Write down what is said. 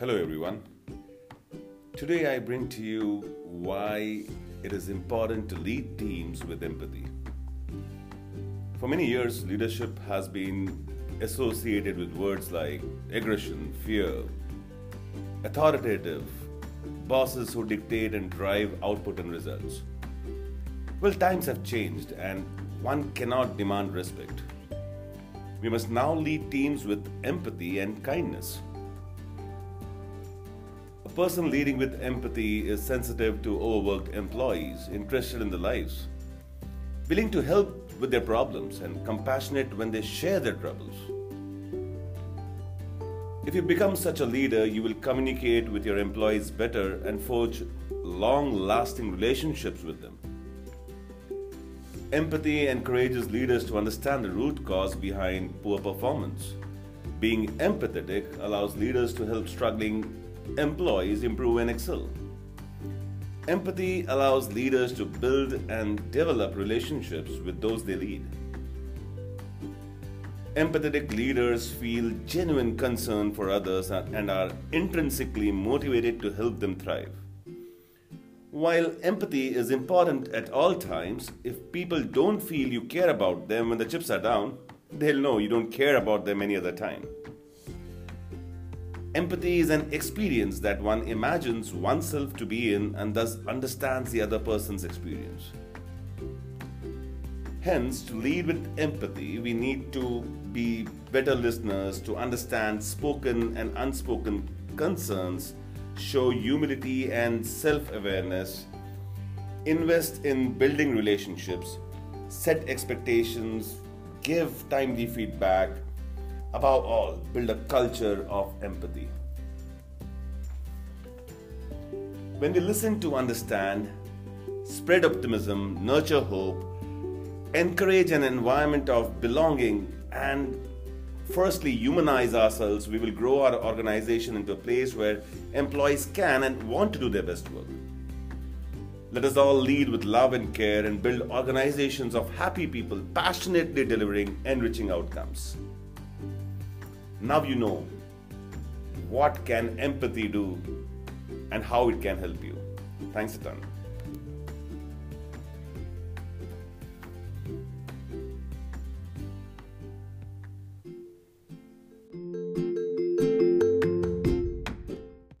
Hello, everyone. Today I bring to you why it is important to lead teams with empathy. For many years, leadership has been associated with words like aggression, fear, authoritative, bosses who dictate and drive output and results. Well, times have changed and one cannot demand respect. We must now lead teams with empathy and kindness. Person leading with empathy is sensitive to overworked employees, interested in their lives, willing to help with their problems, and compassionate when they share their troubles. If you become such a leader, you will communicate with your employees better and forge long lasting relationships with them. Empathy encourages leaders to understand the root cause behind poor performance. Being empathetic allows leaders to help struggling employees improve and excel. Empathy allows leaders to build and develop relationships with those they lead. Empathetic leaders feel genuine concern for others and are intrinsically motivated to help them thrive. While empathy is important at all times, if people don't feel you care about them when the chips are down, they'll know you don't care about them any other time. Empathy is an experience that one imagines oneself to be in and thus understands the other person's experience. Hence, to lead with empathy, we need to be better listeners to understand spoken and unspoken concerns show humility and self awareness, invest in building relationships, set expectations, give timely feedback, above all, build a culture of empathy. When we listen to understand, spread optimism, nurture hope, encourage an environment of belonging, and firstly humanize ourselves, we will grow our organization into a place where employees can and want to do their best work. Let us all lead with love and care and build organizations of happy people passionately delivering enriching outcomes. Now you know what can empathy do and how it can help you. Thanks a ton.